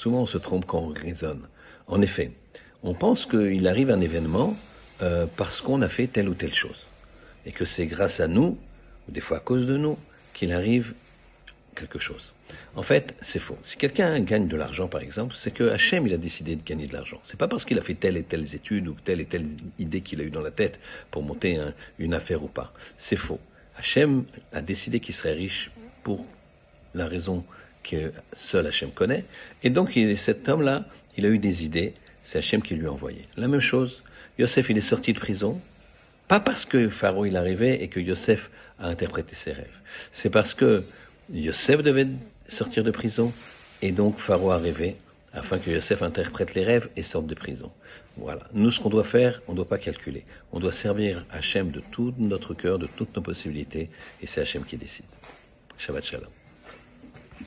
Souvent, on se trompe quand on raisonne. En effet, on pense qu'il arrive un événement euh, parce qu'on a fait telle ou telle chose. Et que c'est grâce à nous, ou des fois à cause de nous, qu'il arrive quelque chose. En fait, c'est faux. Si quelqu'un gagne de l'argent, par exemple, c'est que Hachem, il a décidé de gagner de l'argent. C'est pas parce qu'il a fait telle et telle étude ou telle et telle idée qu'il a eu dans la tête pour monter une affaire ou pas. C'est faux. Hachem a décidé qu'il serait riche pour la raison que seul Hachem connaît. Et donc, cet homme-là, il a eu des idées. C'est Hachem qui lui a envoyé. La même chose. Yosef, il est sorti de prison. Pas parce que Pharaon il arrivait et que Yosef a interprété ses rêves. C'est parce que Yosef devait sortir de prison et donc Pharaon a rêvé afin que Yosef interprète les rêves et sorte de prison. Voilà. Nous, ce qu'on doit faire, on ne doit pas calculer. On doit servir Hachem de tout notre cœur, de toutes nos possibilités, et c'est Hachem qui décide. Shabbat Shalom.